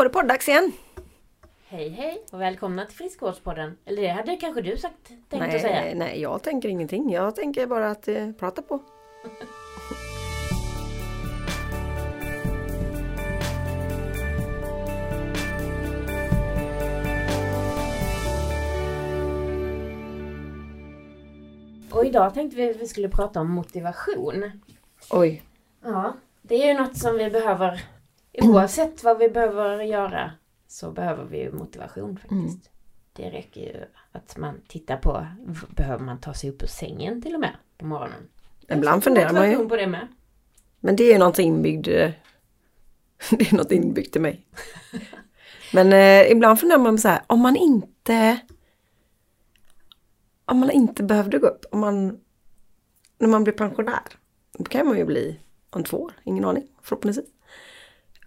var det podddags igen. Hej hej och välkomna till Friskvårdspodden. Eller det hade kanske du sagt, tänkt nej, att säga? Nej, jag tänker ingenting. Jag tänker bara att eh, prata på. Och idag tänkte vi att vi skulle prata om motivation. Oj. Ja, det är ju något som vi behöver, oavsett vad vi behöver göra, så behöver vi motivation faktiskt. Mm. Det räcker ju att man tittar på, behöver man ta sig upp ur sängen till och med på morgonen? Ibland funderar man ju. På det med. Men det är ju något inbyggd... eh, Det är något inbyggt i mig. Men eh, ibland funderar man så här, om man inte... Om man inte behövde gå upp, om man... När man blir pensionär, då kan man ju bli om två år, ingen aning, förhoppningsvis.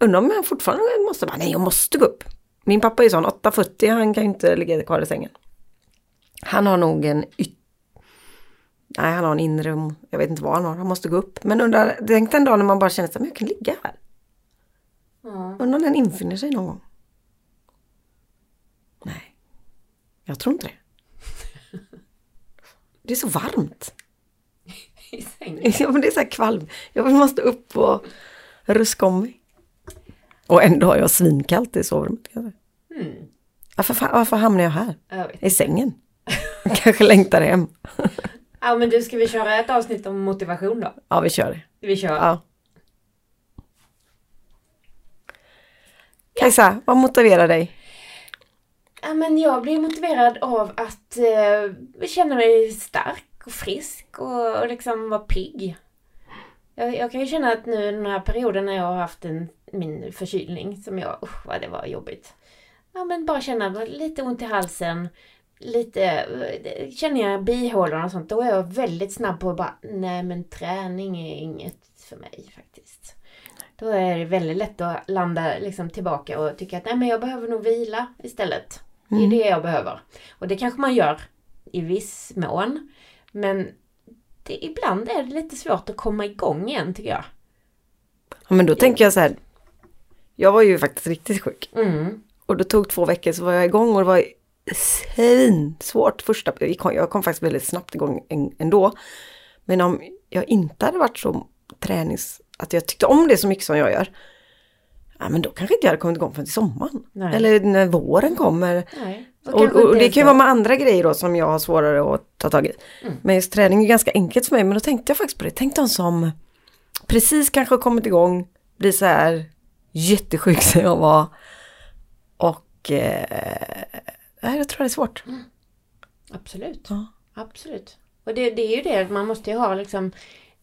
Undrar om jag fortfarande måste bara, nej jag måste gå upp. Min pappa är sån, 8,40, han kan inte ligga kvar i sängen. Han har nog en yt... Nej, han har en inre, jag vet inte vad han har, han måste gå upp. Men undrar, tänk en dag när man bara känner att jag kan ligga här. Ja. Undrar om den infinner sig någon gång. Nej, jag tror inte det. Det är så varmt. I sängen. Ja, men det är så här kvalm. Jag måste upp och ruska om mig. Och ändå har jag svinkallt i sovrummet. Mm. Varför, varför hamnar jag här? Jag. I sängen? Kanske längtar hem. Ja men du, ska vi köra ett avsnitt om motivation då? Ja, vi kör det. Vi kör. Ja. Kajsa, vad motiverar dig? Ja, men jag blir motiverad av att eh, känna mig stark och frisk och, och liksom vara pigg. Jag, jag kan ju känna att nu den här perioden när jag har haft en, min förkylning som jag, usch vad det var jobbigt. Ja men bara känna lite ont i halsen, lite, eh, känner jag bihålorna och sånt, då är jag väldigt snabb på att bara, nej men träning är inget för mig faktiskt. Då är det väldigt lätt att landa liksom tillbaka och tycka att nej men jag behöver nog vila istället. Det är det jag behöver. Och det kanske man gör i viss mån. Men det, ibland är det lite svårt att komma igång igen tycker jag. Ja, men då tänker jag så här. Jag var ju faktiskt riktigt sjuk. Mm. Och det tog två veckor så var jag igång och det var svinsvårt första. Jag kom, jag kom faktiskt väldigt snabbt igång ändå. Men om jag inte hade varit så tränings... Att jag tyckte om det så mycket som jag gör. Ja men då kanske inte jag hade kommit igång förrän till sommaren. Nej. Eller när våren kommer. Nej. Och, och inte det kan ju vara med andra grejer då som jag har svårare att ta tag i. Mm. Men just träning är ganska enkelt för mig. Men då tänkte jag faktiskt på det. Tänk de som precis kanske har kommit igång. Blir så här jättesjuk som jag var. Och eh, jag tror det är svårt. Absolut. Ja. Absolut. Och det, det är ju det, man måste ju ha liksom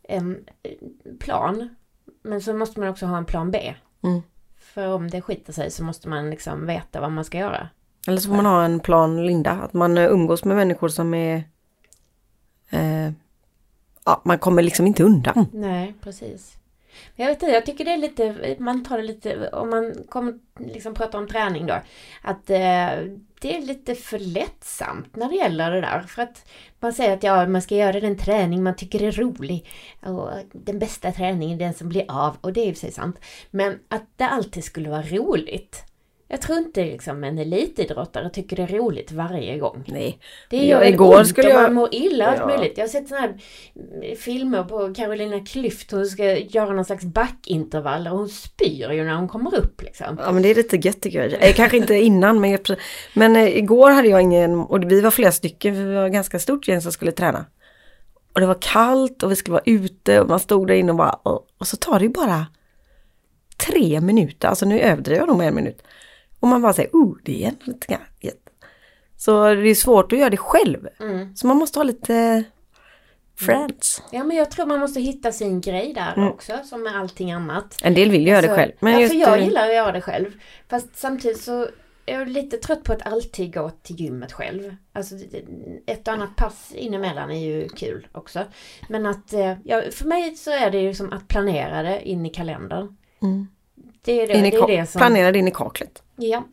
en eh, plan. Men så måste man också ha en plan B. Mm. För om det skiter sig så måste man liksom veta vad man ska göra. Eller så får man ha en plan Linda. Att man eh, umgås med människor som är... Eh, ja, man kommer liksom inte undan. Nej, precis. Jag vet inte, jag tycker det är lite, man tar det lite, om man kommer liksom prata om träning då, att eh, det är lite för lättsamt när det gäller det där. För att man säger att ja, man ska göra den träning man tycker är rolig. Och den bästa träningen är den som blir av, och det är i och för sig sant. Men att det alltid skulle vara roligt. Jag tror inte liksom en elitidrottare tycker det är roligt varje gång. Nej. Det Ja, gör väl igår ont skulle och jag- man mår illa och allt Ja. möjligt. Jag har sett sådana här mm, filmer på Carolina Klüft. Hon ska göra någon slags backintervall och hon spyr ju när hon kommer upp liksom. Ja men det är lite gött tycker jag. Eh, kanske inte innan men, men eh, igår hade jag ingen, och vi var flera stycken, för vi var ganska stort gäng som skulle träna. Och det var kallt och vi skulle vara ute och man stod där inne och bara, och, och så tar det ju bara tre minuter, alltså nu överdriver jag nog med en minut. Och man bara säger, oh det är lite gött. Så det är svårt att göra det själv. Mm. Så man måste ha lite friends. Ja men jag tror man måste hitta sin grej där Mm. också, som med allting annat. En del vill göra det Så- själv. Men ja, just, för jag eh, gillar att göra det själv. Fast samtidigt så är jag lite trött på att alltid gå till gymmet själv. Alltså det- ett och annat pass inemellan är ju kul också. Men att, eh, ja, för mig så är det ju som att planera det in i kalendern. Mm. Det är det, In i det, är det som... Planera det in i kaklet. Ja.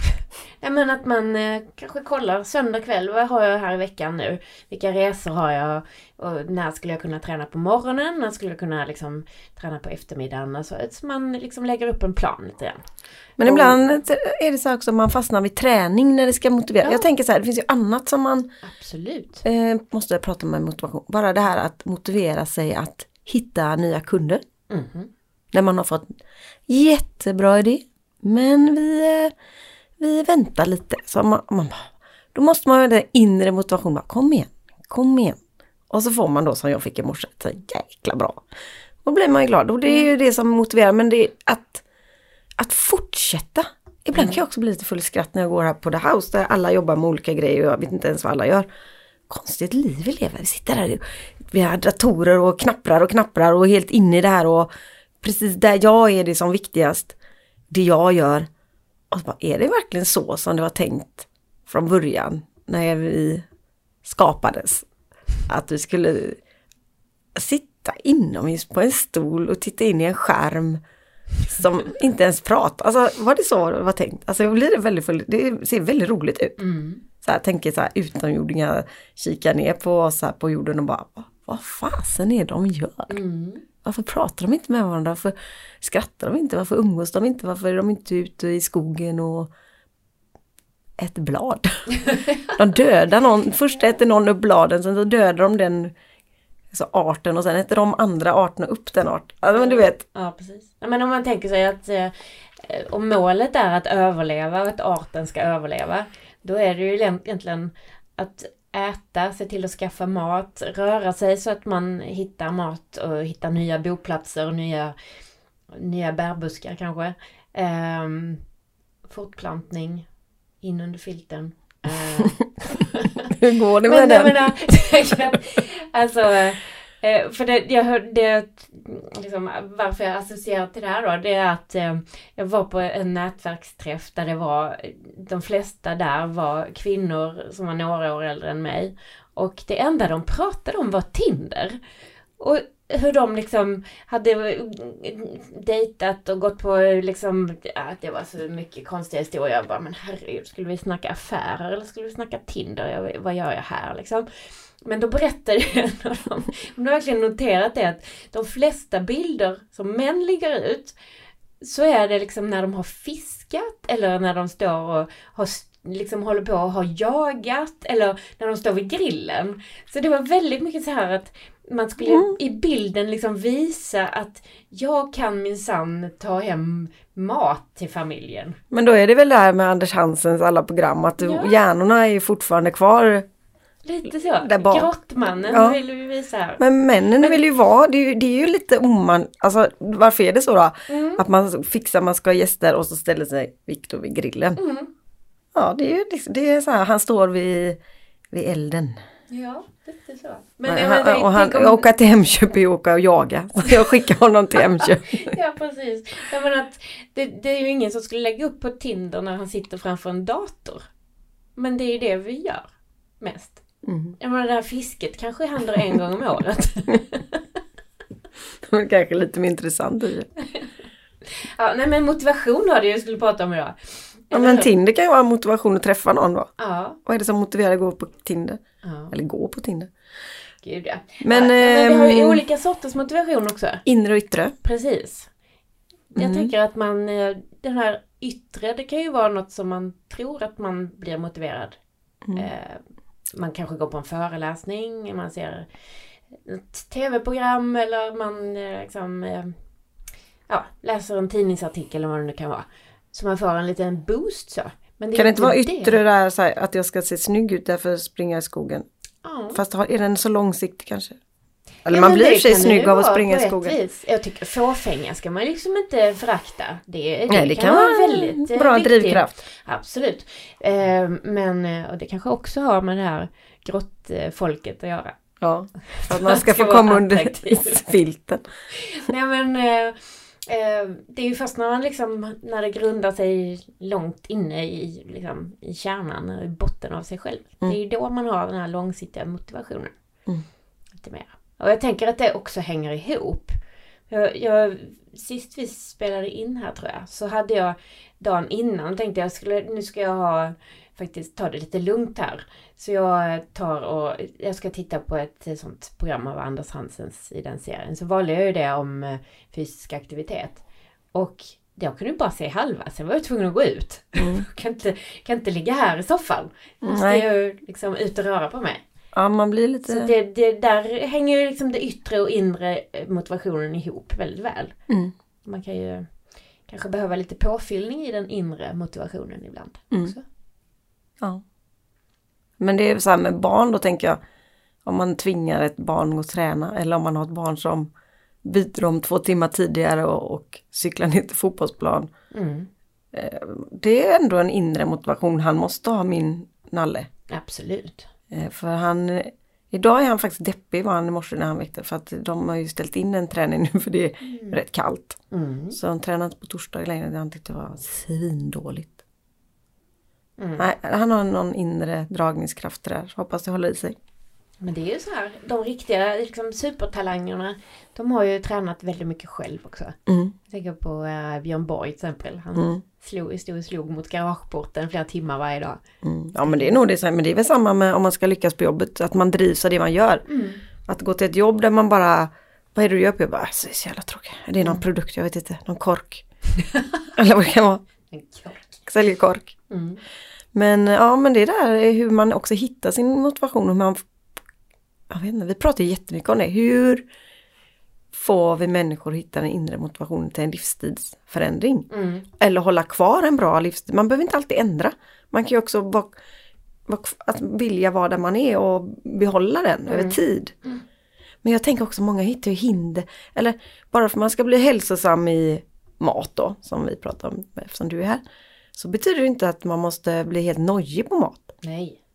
Nej men att man eh, kanske kollar söndag kväll, vad har jag här i veckan nu? Vilka resor har jag? Och när skulle jag kunna träna på morgonen? När skulle jag kunna liksom träna på eftermiddagen? Alltså, att man liksom lägger upp en plan lite grann. Men Och- ibland är det så också att man fastnar vid träning när det ska motivera. Ja. Jag tänker så här, det finns ju annat som man Absolut. eh, måste prata med motivation. Bara det här att motivera sig att hitta nya kunder. Mhm. När man har fått jättebra idé. Men vi, eh, vi väntar lite. Så man, man, då måste man ha den inre motivationen. Bara, kom igen, kom igen. Och så får man då som jag fick i morse, så jäkla bra. Då blir man ju glad. Och det är ju det som motiverar. Men det är att, att fortsätta. Ibland kan jag också bli lite full skratt när jag går här på The House där alla jobbar med olika grejer och jag vet inte ens vad alla gör. Konstigt liv vi lever. Vi sitter där, vi har datorer och knapprar och knapprar och helt inne i det här och precis där jag är det som viktigast. Det jag gör. Och så bara, är det verkligen så som det var tänkt från början när vi skapades? Att vi skulle sitta inomhus på en stol och titta in i en skärm som inte ens pratar. Alltså var det så det var tänkt? Alltså blir det väldigt, det ser väldigt roligt ut. Mm. Så här, tänker så här utomjordingar kikar ner på oss här på jorden och bara "Va- vad fasen är det de gör? Mm. Varför pratar de inte med varandra? Varför skrattar de inte? Varför umgås de inte? Varför är de inte ute i skogen och äter blad? De dödar någon, först äter någon upp bladen, sen så dödar de den alltså arten och sen äter de andra arterna upp den arten. Alltså, men du vet, Ja, precis. Men om man tänker sig att eh, om målet är att överleva och att arten ska överleva, då är det ju egentligen att äta, se till att skaffa mat, röra sig så att man hittar mat och hittar nya boplatser och nya, nya bärbuskar kanske. Ehm, fortplantning, in under filten. Ehm, hur går det med men den? menar, alltså, eh, för det, jag hör, det, liksom, varför jag associerar till det här då, det är att eh, jag var på en nätverksträff där det var, de flesta där var kvinnor som var några år äldre än mig. Och det enda de pratade om var Tinder. Och hur de liksom hade eh, dejtat och gått på liksom, att det var så mycket konstiga historier. Jag bara, men herregud, skulle vi snacka affärer eller skulle vi snacka Tinder? Jag, vad gör jag här liksom? Men då berättade en av dem, de har verkligen noterat det, att de flesta bilder som män lägger ut så är det liksom när de har fiskat eller när de står och har, liksom håller på och har jagat eller när de står vid grillen. Så det var väldigt mycket så här att man skulle Mm. i bilden liksom visa att jag kan minsann ta hem mat till familjen. Men då är det väl det här med Anders Hansens alla program att Ja. hjärnorna är fortfarande kvar. Lite så. Där bak. Grottmannen Ja. vill vi visa. Men männen vill ju vara, det är ju, det är ju lite oman, alltså varför är det så då? Mm. Att man fixar, man ska ha gäster och så ställer sig Viktor vid grillen. Mm. Ja, det är ju liksom- det är så här, han står vid, vid elden. Ja, lite så. Men, jag han, och han om- åka till Hemköp är ju åka och jaga. Så jag skickar honom till Hemköp. Ja, precis. Jag menar att det, det är ju ingen som skulle lägga upp på Tinder när han sitter framför en dator. Men det är ju det vi gör mest. Mm. Jag menar det här fisket kanske händer en gång om året. Det är kanske lite mer intressant. i. Ja, nej men motivation var det jag skulle prata om idag. Ja, men? Tinder kan ju vara motivation att träffa någon då. Ja, Vad är det som motiverar att gå på Tinder? ja. Eller gå på Tinder? Gud ja. Men, ja, men vi har ju ehm, olika sorters motivation också. Inre och yttre. Precis. Jag Mm. tänker att man, eh, den här yttre, det kan ju vara något som man tror att man blir motiverad. Mm. Eh, man kanske går på en föreläsning, man ser ett tv-program eller man eh, liksom, eh, ja, läser en tidningsartikel eller vad det nu kan vara. Så man får en liten boost så. Men Kan det inte vara det. yttre där så här, att jag ska se snygg ut därför springa i skogen? Ja. Fast är den så långsiktig kanske? Eller man blir i sig kan snygg av att springa i skogen. vis. Jag tycker fåfänga ska man liksom inte förakta. Det, det, Nej, det kan vara väldigt eh, bra viktigt. drivkraft. Absolut. Eh, men, och det kanske också har med det här grottfolket att göra. Ja, för att Man ska ska få komma under filten. Nej men eh, eh, det är ju först när man liksom, när det grundar sig långt inne i, liksom, i kärnan, i botten av sig själv. Mm. Det är ju då man har den här långsiktiga motivationen. Mm. Lite mer. Och jag tänker att det också hänger ihop Jag, jag, sist vi spelade in här tror jag, så hade jag dagen innan tänkte jag skulle, nu ska jag ha, faktiskt ta det lite lugnt här. Så jag tar och, jag ska titta på ett sånt program av Anders Hansens i den serien. Så valde jag ju det om eh, fysisk aktivitet. Och jag kunde bara se halva, sen var jag tvungen att gå ut. Mm. kan, inte, kan inte ligga här i soffan. Måste Nej. ju liksom ut och röra på mig. Ja, man blir lite... Så det, det, där hänger ju liksom det yttre och inre motivationen ihop väldigt väl. Mm. Man kan ju kanske behöva lite påfyllning i den inre motivationen ibland. Mm. Också. Ja. Men det är så här med barn då tänker jag. Om man tvingar ett barn att träna eller om man har ett barn som byter om två timmar tidigare och, och cyklar ner till fotbollsplan. Mm. Eh, Det är ändå en inre motivation. Han måste ha min nalle. Absolut. Eh, För han, idag är han faktiskt deppig var han i morse när han väckte för att de har ju ställt in en träning nu för det är rätt kallt. Mm. Så han tränade på torsdag längre, det han tyckte var svindåligt. Mm. Nej, han har någon inre dragningskraft där, hoppas det håller i sig. Men det är ju så här, de riktiga liksom, supertalangerna, de har ju tränat väldigt mycket själv också. Mm. Jag tänker på eh, Björn Borg till exempel. Han Mm. slog, stod och slog mot garageporten flera timmar varje dag. Mm. Ja men det är nog det, men det är väl samma med om man ska lyckas på jobbet, att man drivs av det man gör. Mm. Att gå till ett jobb där man bara, vad är det du gör på jobbet? Alltså, det är så jävla tråkigt. Det är någon produkt, jag vet inte, någon kork. Eller vad det kan vara, En kork. säljer kork. Mm. Men ja, men det där är hur man också hittar sin motivation. Hur man, jag vet inte, vi pratar jättemycket om det. Hur får vi människor att hitta den inre motivationen till en livsstilsförändring? Mm. Eller hålla kvar en bra livsstil. Man behöver inte alltid ändra. Man kan ju också vara, vara, att vilja vara där man är och behålla den över tid. Mm. Men jag tänker också många hittar ju hinder. Eller bara för att man ska bli hälsosam i mat då, som vi pratar om eftersom du är här. Så betyder det inte att man måste bli helt nojig på mat. Nej.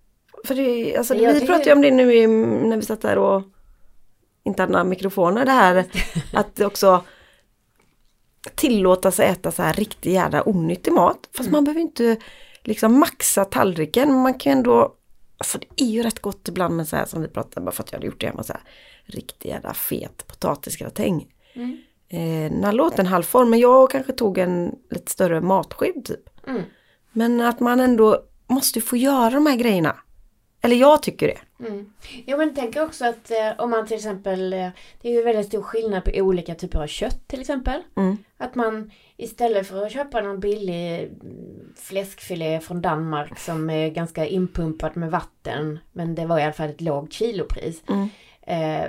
För det, alltså, vi tycker- pratade ju om det nu i, när vi satt där och inte hade några mikrofoner. Det här att också tillåta sig äta så här riktigt jävla onyttig mat. Fast man behöver inte liksom maxa tallriken. men Man kan ju ändå, alltså det är ju rätt gott ibland med så här som vi pratade bara för att jag hade gjort det hemma så här riktigt jävla fet potatisgratäng. Mm. Eh, den låt en halv form, men jag kanske tog en lite större matsked typ. Mm. Men att man ändå måste få göra de här grejerna. Eller jag tycker det. Mm. Jo men tänk också att eh, om man till exempel, eh, det är ju väldigt stor skillnad på olika typer av kött till exempel. Mm. Att man istället för att köpa någon billig mm, fläskfilé från Danmark som är ganska inpumpad med vatten, men det var i alla fall ett lågt kilopris. Mm. Eh,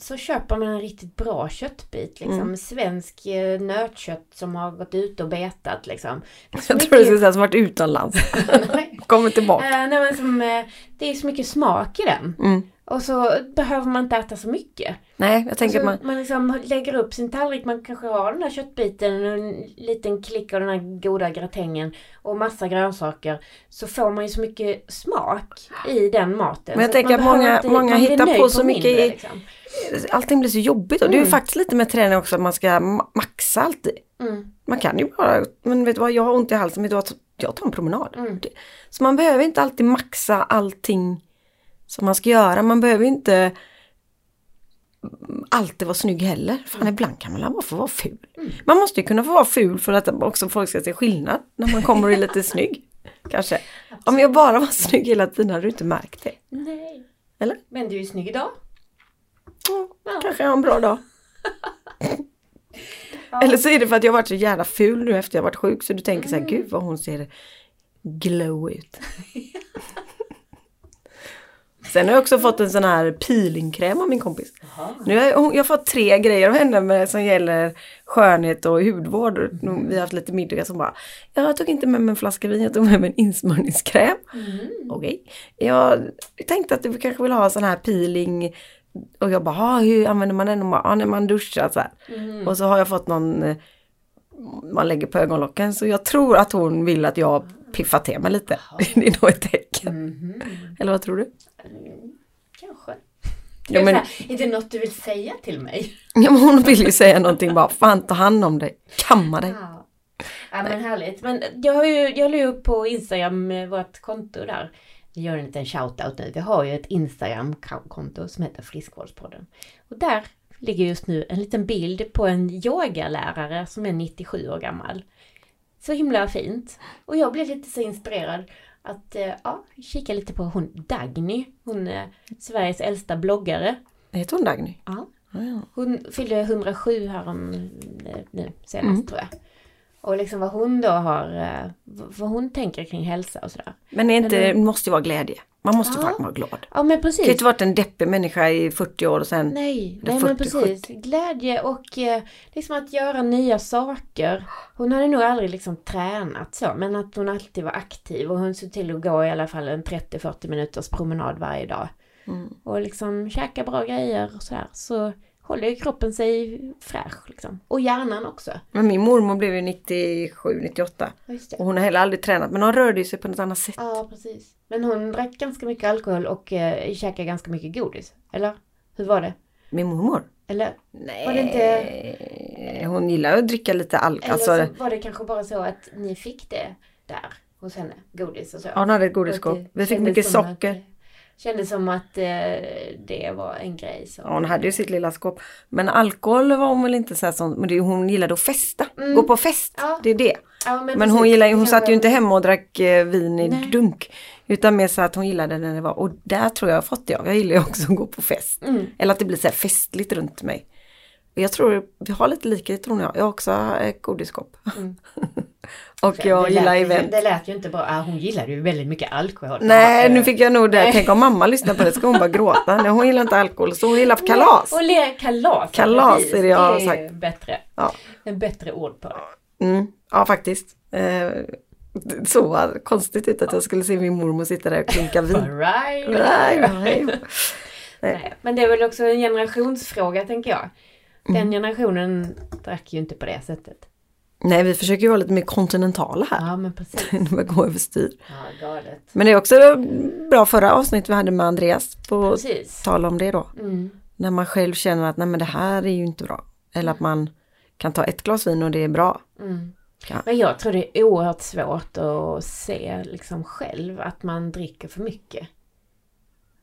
så köper man en riktigt bra köttbit, liksom. Mm. Svensk eh, nötkött som har gått ut och betat liksom. Jag tror det mycket- skulle säga som varit utomlands. Kommer tillbaka. Eh, nej, men som, eh, det är så mycket smak i den. Mm. Och så behöver man inte äta så mycket. Nej, jag tänker så att man... man liksom lägger upp sin tallrik, man kanske har den där köttbiten och en liten klick av den här goda gratängen och massa grönsaker. Så får man ju så mycket smak i den maten. Men jag tänker att många- inte- många hittar på så mycket mindre, i- liksom. Allting blir så jobbigt och det är ju Mm. faktiskt lite med träning också att man ska ma- maxa alltid. mm, Man kan ju bara, men vet du vad, jag har ont i halsen, vet du vad, jag tar en promenad. mm, Så man behöver inte alltid maxa allting som man ska göra. Man behöver inte alltid vara snygg heller. Fan, ibland kan man bara få vara ful. Mm. Man måste ju kunna få vara ful för att också folk ska se skillnad när man kommer och är lite snygg. Kanske. Om jag bara var snygg hela tiden hade du inte märkt det. Nej. Eller? Men du är snygg idag. Ja, Ja. kanske jag har en bra dag. Ja. Eller så är det för att jag har varit så jävla ful nu efter jag varit sjuk så du tänker så Mm. här, gud vad hon ser glow ut. Sen har jag också fått en sån här peelingkräm av min kompis. Jaha. Nu har jag, jag har fått tre grejer av henne med, som gäller skönhet och hudvård. Vi har haft lite middagar som bara, jag tog inte med mig en flaska vin, jag tog med mig en insmörjningskräm. Mm. Okej. Jag tänkte att du kanske vill ha sån här peeling. Och jag bara, "Ah, hur använder man den? Och bara, ah, när man duschar så. Mm. Och så har jag fått någon eh, man lägger på ögonlocken. Så jag tror att hon vill att jag piffar till mig lite. Det är nog ett tecken. Mhm. Eller vad tror du? Mm, Kanske. Ja, men, Är det- Är det något du vill säga till mig? ja, men hon vill ju säga någonting bara, fan ta hand om dig, kamma dig. Ja. ja men härligt. Men jag har ju, jag la upp på Instagram eh, vårt konto där. Vi gör en liten shoutout nu. Vi har ju ett Instagram-konto som heter Friskvårdspodden. Och där ligger just nu en liten bild på en yogalärare som är 97 år gammal. Så himla fint. Och jag blev lite så inspirerad att eh, ja, kika lite på hon Dagny. Hon är Sveriges äldsta bloggare. Heter hon Dagny? Ja. Hon fyllde 107 här om, eh, nu senast Mm. tror jag. Och liksom vad hon då har, eh, vad hon tänker kring hälsa och sådär. Men är inte, det måste ju vara glädje. Man måste Ja. faktiskt vara glad. Ja men Du kan ju precis. inte varit en deppig människa i 40 år och sen... Nej, nej men 40, precis. 70. Glädje och eh, liksom att göra nya saker. Hon hade nog aldrig liksom tränat så, men att hon alltid var aktiv och hon såg till att gå i alla fall en 30-40 minuters promenad varje dag. Mm. Och liksom käka bra grejer och sådär. Så håller ju kroppen sig fräsch liksom. Och hjärnan också. Men min mormor blev ju 97, 98. Ja, just det. Och hon har heller aldrig tränat men hon rörde ju sig på något annat sätt. Ja, precis. Men hon drack ganska mycket alkohol och eh, käkade ganska mycket godis. Eller? Hur var det? Min mormor? Eller, Nej. Var det inte- Hon gillar att dricka lite alkohol. eller Alltså, så var det kanske bara så att ni fick det där hos henne? Godis och så? ja, hon hade ett godisskåp. det Vi fick mycket socker. Att, kändes som att eh, det var en grej som... Ja, hon hade ju sitt lilla skåp. Men alkohol var hon väl inte så här som, men det, hon gillade att festa. Mm. Gå på fest. Ja. Det är det. Ja, Men precis. hon, gillade, hon satt ju inte hemma och drack eh, vin i Nej. dunk. Utan mer så att hon gillade när det var, och där tror jag jag har fått det av. Jag gillar ju också att gå på fest. Mm. Eller att det blir så här festligt runt mig. Och jag tror vi har lite likhet tror jag. Jag har också ett godisskåp. Mm. och jag det gillar lät, event. Det lät ju inte bara, ah, hon gillade ju väldigt mycket alkohol. Nej, Hon bara, nu eh, fick jag nog det. Tänk om mamma lyssnar på det ska hon bara gråta. Nej, hon gillar inte alkohol så hon gillar kalas. Och le, kalas. Kalas är det jag har Det är bättre. Ja. En bättre ord på det. Mm, ja, faktiskt. Eh, så konstigt ut att jag skulle se min mormor sitta där och klinka vin. Right. Nej, nej. Nej, men det är väl också en generationsfråga tänker jag. Den Mm. generationen drack ju inte på det sättet. Nej, vi försöker ju vara lite mer kontinentala här. Ja men precis. Det går överstyr. Ja, galet. Men det är också bra förra avsnittet vi hade med Andreas på Precis. tal om det då. Mm. När man själv känner att nej men det här är ju inte bra. Eller att man kan ta ett glas vin och det är bra. Mm. Ja. Men jag tror det är oerhört svårt att se liksom själv att man dricker för mycket.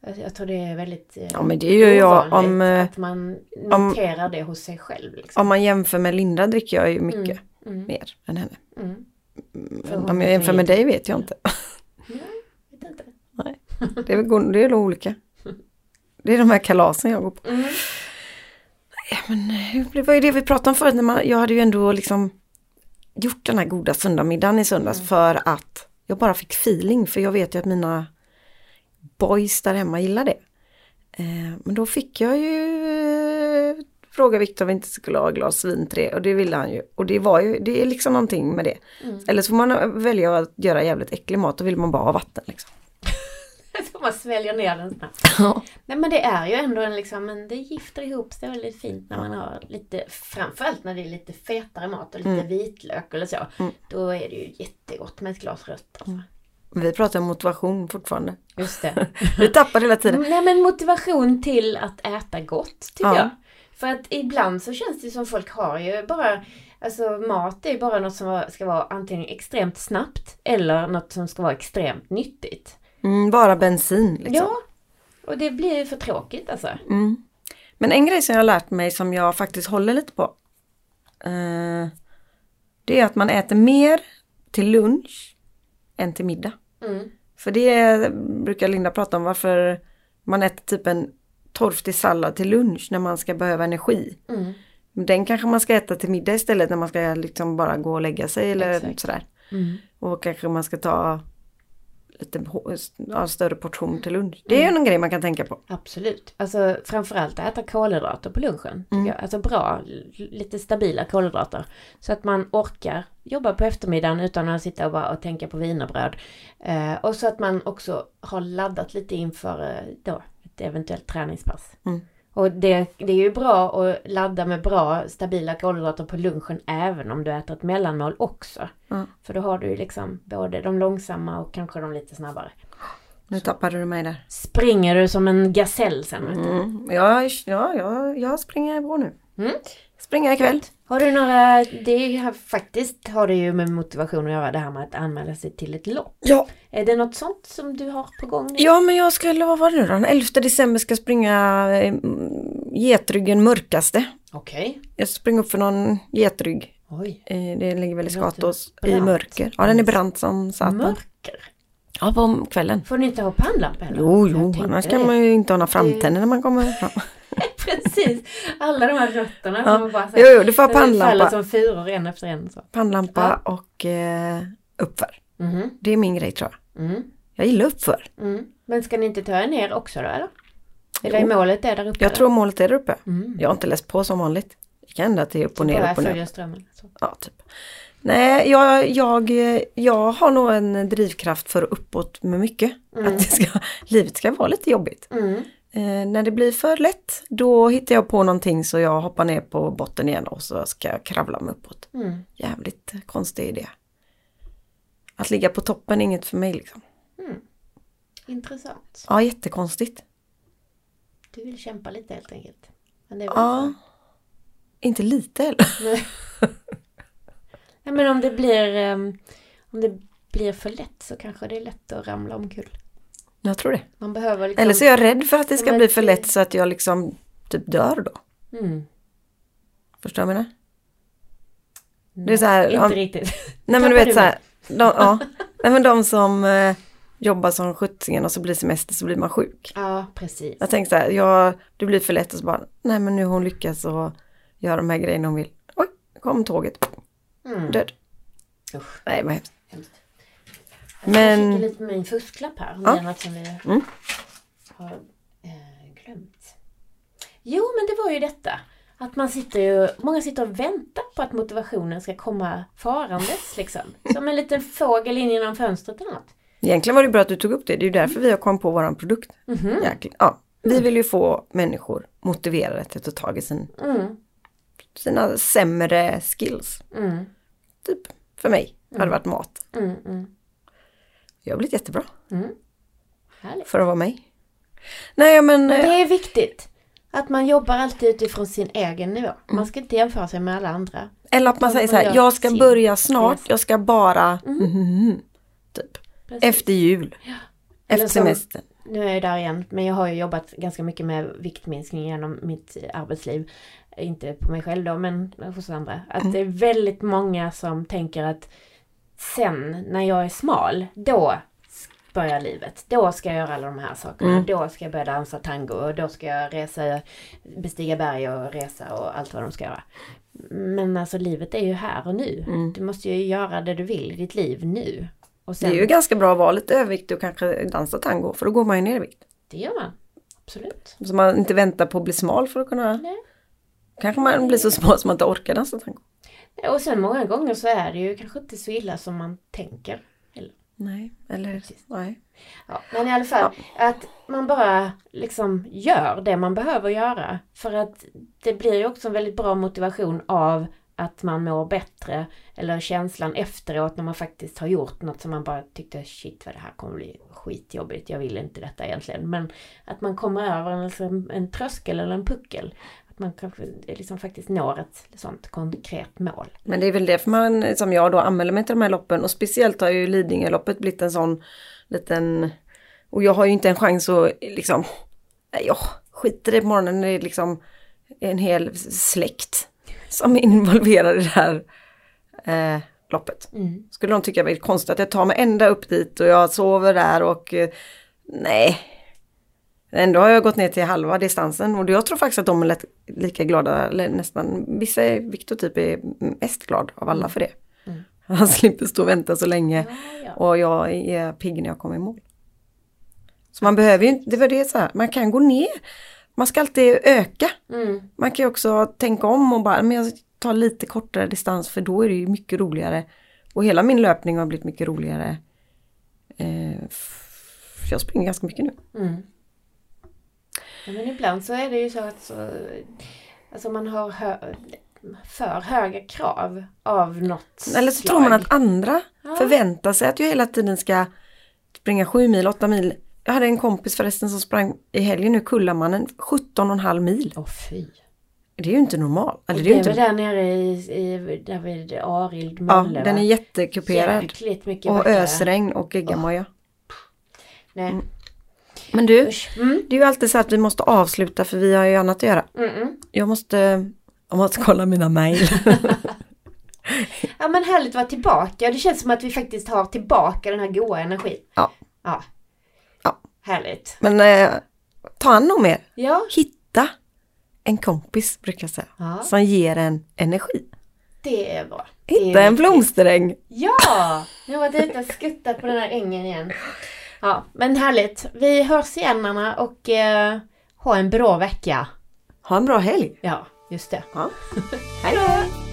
Jag- Jag tror det är väldigt eh, Ja men det gör jag om, eh, att man noterar det hos sig själv. Liksom. om man jämför med Linda dricker jag ju mycket Mm. Mm. mer än henne. Mm. Om jag jämför med dig vet jag inte. Vet inte. Det är väl det är olika. Det är de här kalasen jag går på. Mm. Ja, men eh, det var ju det vi pratade om förut. När man, jag hade ju ändå liksom gjort den här goda söndagmiddagen i söndags Mm. för att jag bara fick feeling. För jag vet ju att mina boys där hemma gillar det. Eh, men då fick jag ju eh, fråga Viktor om vi inte skulle ha glas vin till det och det ville han ju. Och det var ju, det är liksom någonting med det. Mm. Eller så får man välja att göra jävligt äcklig mat, då vill man bara ha vatten liksom. Så man sväljer ner den snabbt. Nej men det är ju ändå en liksom, men det gifter ihop sig väldigt fint när man har lite, framförallt när det är lite fetare mat och lite Mm. vitlök eller så. Mm. Då är det ju jättegott med ett glas rött. Alltså. Vi pratar om motivation fortfarande. Just det. Vi tappar hela tiden. Nej men motivation till att äta gott tycker Ja. jag. För att ibland så känns det som folk har ju bara, alltså mat är ju bara något som ska vara antingen extremt snabbt eller något som ska vara extremt nyttigt. Mm, bara bensin liksom. Ja, och det blir ju för tråkigt alltså. Mm. Men en grej som jag har lärt mig som jag faktiskt håller lite på. Eh, det är att man äter mer till lunch än till middag. Mm. För det brukar Linda prata om varför man äter typ en torftig sallad till lunch när man ska behöva energi. Mm. Den kanske man ska äta till middag istället när man ska liksom bara gå och lägga sig eller Exakt. sådär. Mm. Och kanske man ska ta lite ja, större portion till lunch. Det är ju en grej man kan tänka på. Absolut. Alltså framförallt äta kolhydrater på lunchen. Mm. jag. Alltså bra, lite stabila kolhydrater. Så att man orkar jobba på eftermiddagen utan att sitta och bara och tänka på wienerbröd. Eh, och så att man också har laddat lite inför eh, då, ett eventuellt träningspass. Mm. Och det, det är ju bra att ladda med bra stabila kolhydrater på lunchen även om du äter ett mellanmål också. Ja. För då har du ju liksom både de långsamma och kanske de lite snabbare. Nu tappade du mig där. Springer du som en gasell sen. Mm. Ja, ja, ja, jag springer på nu. Mm. Springer ikväll. Har du några, det är ju, faktiskt har det ju med motivation att göra det här med att anmäla sig till ett lopp. Ja, Är det något sånt som du har på gång? nu? ja men jag ska, eller vad var det nu då? Den 11 december ska jag springa eh, getryggen mörkaste. Okej. Jag ska springa upp för någon getrygg. Oj. Eh, det ligger väl i Det Skatås i mörker. Ja, den är brant som satan. Mörker. Ja, på kvällen. Får ni inte ha pannlampa heller? Jo, Jag jo, annars det. kan man ju inte ha några framtänder när man kommer fram. Precis. Alla de här rötterna Ja. som bara så Jo, jo, du får ha pannlampa, som fyror en efter en. Så. pannlampa och eh, uppför. Mhm. Det är min grej tror jag. Mm. Jag gillar uppför. Mm. Men ska ni inte ta er ner också då eller? Eller Jo. är målet det där uppe? Jag tror målet är där uppe. Mm. Jag har inte läst på som vanligt. Det kan hända att det är upp och ner, upp och ner. strömmen. Så. Ja, typ. Nej, jag, jag, jag har nog en drivkraft för uppåt med mycket. Mm. Att det ska, livet ska vara lite jobbigt. Mm. Eh, när det blir för lätt, då hittar jag på någonting så jag hoppar ner på botten igen och så ska jag kravla mig uppåt. Mm. Jävligt konstig idé. Att ligga på toppen är inget för mig liksom. Intressant. Ja, jättekonstigt. Du vill kämpa lite helt enkelt. Men det är Ja. Inte lite heller. Nej. Ja, men om det blir ehm, om det blir för lätt så kanske det är lätt att ramla omkull. Jag tror det. Man behöver liksom... Eller så är jag rädd för att det ska bli för lätt så att jag liksom typ dör då. Mm. Förstår du vad jag menar? Det är så här, Inte ja, riktigt. Nej men du vet så här, de, ja, nej, men de som eh, jobbar som sjuttsingen och så blir semester så blir man sjuk. Ja, precis. Jag tänker så här, ja, det blir för lätt och så bara, nej men nu har hon lyckats och göra de här grejerna hon vill. Oj, kom tåget, Mm. död. Usch, Nej vad hemskt. hemskt. Men- Jag fick en liten fusklapp här. Om Ja. det är något som vi Mm. har eh, glömt. Jo, men det var ju detta. Att man sitter ju, många sitter och väntar på att motivationen ska komma farandes liksom. Som en liten fågel in genom fönstret eller något. Egentligen var det bra att du tog upp det, det är ju därför vi har kommit på våran produkt. Mhm. Jäklar. Ja, vi vill ju få människor motiverade till att ta tag i sin, Mm. sina sämre skills. Mm. Typ, för mig, hade det varit mat. Mm. Mm. Jag har blivit jättebra Mm. Härligt. för att vara mig. Nej men, Men eh, det är viktigt. Att man jobbar alltid utifrån sin egen nivå. Man ska inte jämföra sig med alla andra. eller att man säger så här, jag ska börja snart, jag ska bara, mhm, typ. Precis. Efter jul. Eller Efter semestern. Nu är jag där igen, men jag har ju jobbat ganska mycket med viktminskning genom mitt arbetsliv. Inte på mig själv då, men hos andra. Att det är väldigt många som tänker att sen när jag är smal, då börjar livet. Då ska jag göra alla de här sakerna. Mm. Då ska jag börja dansa tango och då ska jag resa, bestiga berg och resa och allt vad de ska göra. Men alltså livet är ju här och nu. Mm. Du måste ju göra det du vill i ditt liv nu. Och Det sen, är ju ganska bra att vara lite överviktig och kanske dansa tango, för då går man ju ner i vikt. det gör man. Absolut. Så man inte väntar på att bli smal för att kunna... Nej. Kanske man blir så smal som man inte orkar dansa tango. Och sen många gånger så är det ju kanske inte så illa som man tänker. Nej, eller... Precis. Nej. Ja, men i alla fall, att man bara liksom gör det man behöver göra. För att det blir ju också en väldigt bra motivation av att man mår bättre. Eller känslan efteråt när man faktiskt har gjort något som man bara tyckte shit vad det här kommer bli skitjobbigt. Jag vill inte detta egentligen. Men att man kommer över en, liksom, en tröskel eller en puckel. Att man kanske liksom faktiskt når ett sånt konkret mål. Men det är väl därför man, som jag då, anmäler mig till de här loppen. Och speciellt har ju Lidingöloppet blivit en sån liten... Och jag har ju inte en chans att liksom... Nej, jag skiter i det på morgonen. Det är liksom en hel släkt som är involverad i det här eh, loppet. Mm. Skulle de tycka det var konstigt att jag tar mig ända upp dit och jag sover där och eh, nej. Ändå har jag gått ner till halva distansen och jag tror faktiskt att de är lika glada, eller nästan, vissa är, Viktor typ är mest glad av alla för det. Mm. Han slipper stå och vänta så länge och jag är pigg när jag kommer i mål. Så man behöver ju inte, det var det så här, man kan gå ner. Man ska alltid öka. Mm. Man kan ju också tänka om och bara, men jag tar lite kortare distans för då är det ju mycket roligare. Och hela min löpning har blivit mycket roligare. Eh, jag springer ganska mycket nu. Mm. Ja, men ibland så är det ju så att så, alltså man har hö, för höga krav av något Eller så slag. tror man att andra Ja. förväntar sig att jag hela tiden ska springa sju mil, åtta mil. Jag hade en kompis förresten som sprang i helgen nu, Kullamannen, 17,5 mil. Åh fy. Det är ju inte normalt. Det är det är inte... där nere i, i där vid Arild Ja, Mölle den va? är jättekuperad. Jäkligt mycket Och ösregn och geggamoja. Nej. Men du. Mm. det är ju alltid så att vi måste avsluta för vi har ju annat att göra. Mm. Jag måste, jag måste kolla mina mejl. Ja men härligt att vara tillbaka. Det känns som att vi faktiskt har tillbaka den här goa energin. Ja. Ja. Ja. Härligt. Men eh, ta hand om er. Ja. Hitta en kompis brukar jag säga. ja. Som ger en energi. Det är bra. Det är Hitta en viktigt. blomsteräng. Ja! Nu har jag varit ute och skuttat på den här ängen igen. Ja, men härligt. Vi hörs igen Anna och eh, ha en bra vecka. Ha en bra helg. Ja, just det. Ja. Hej då!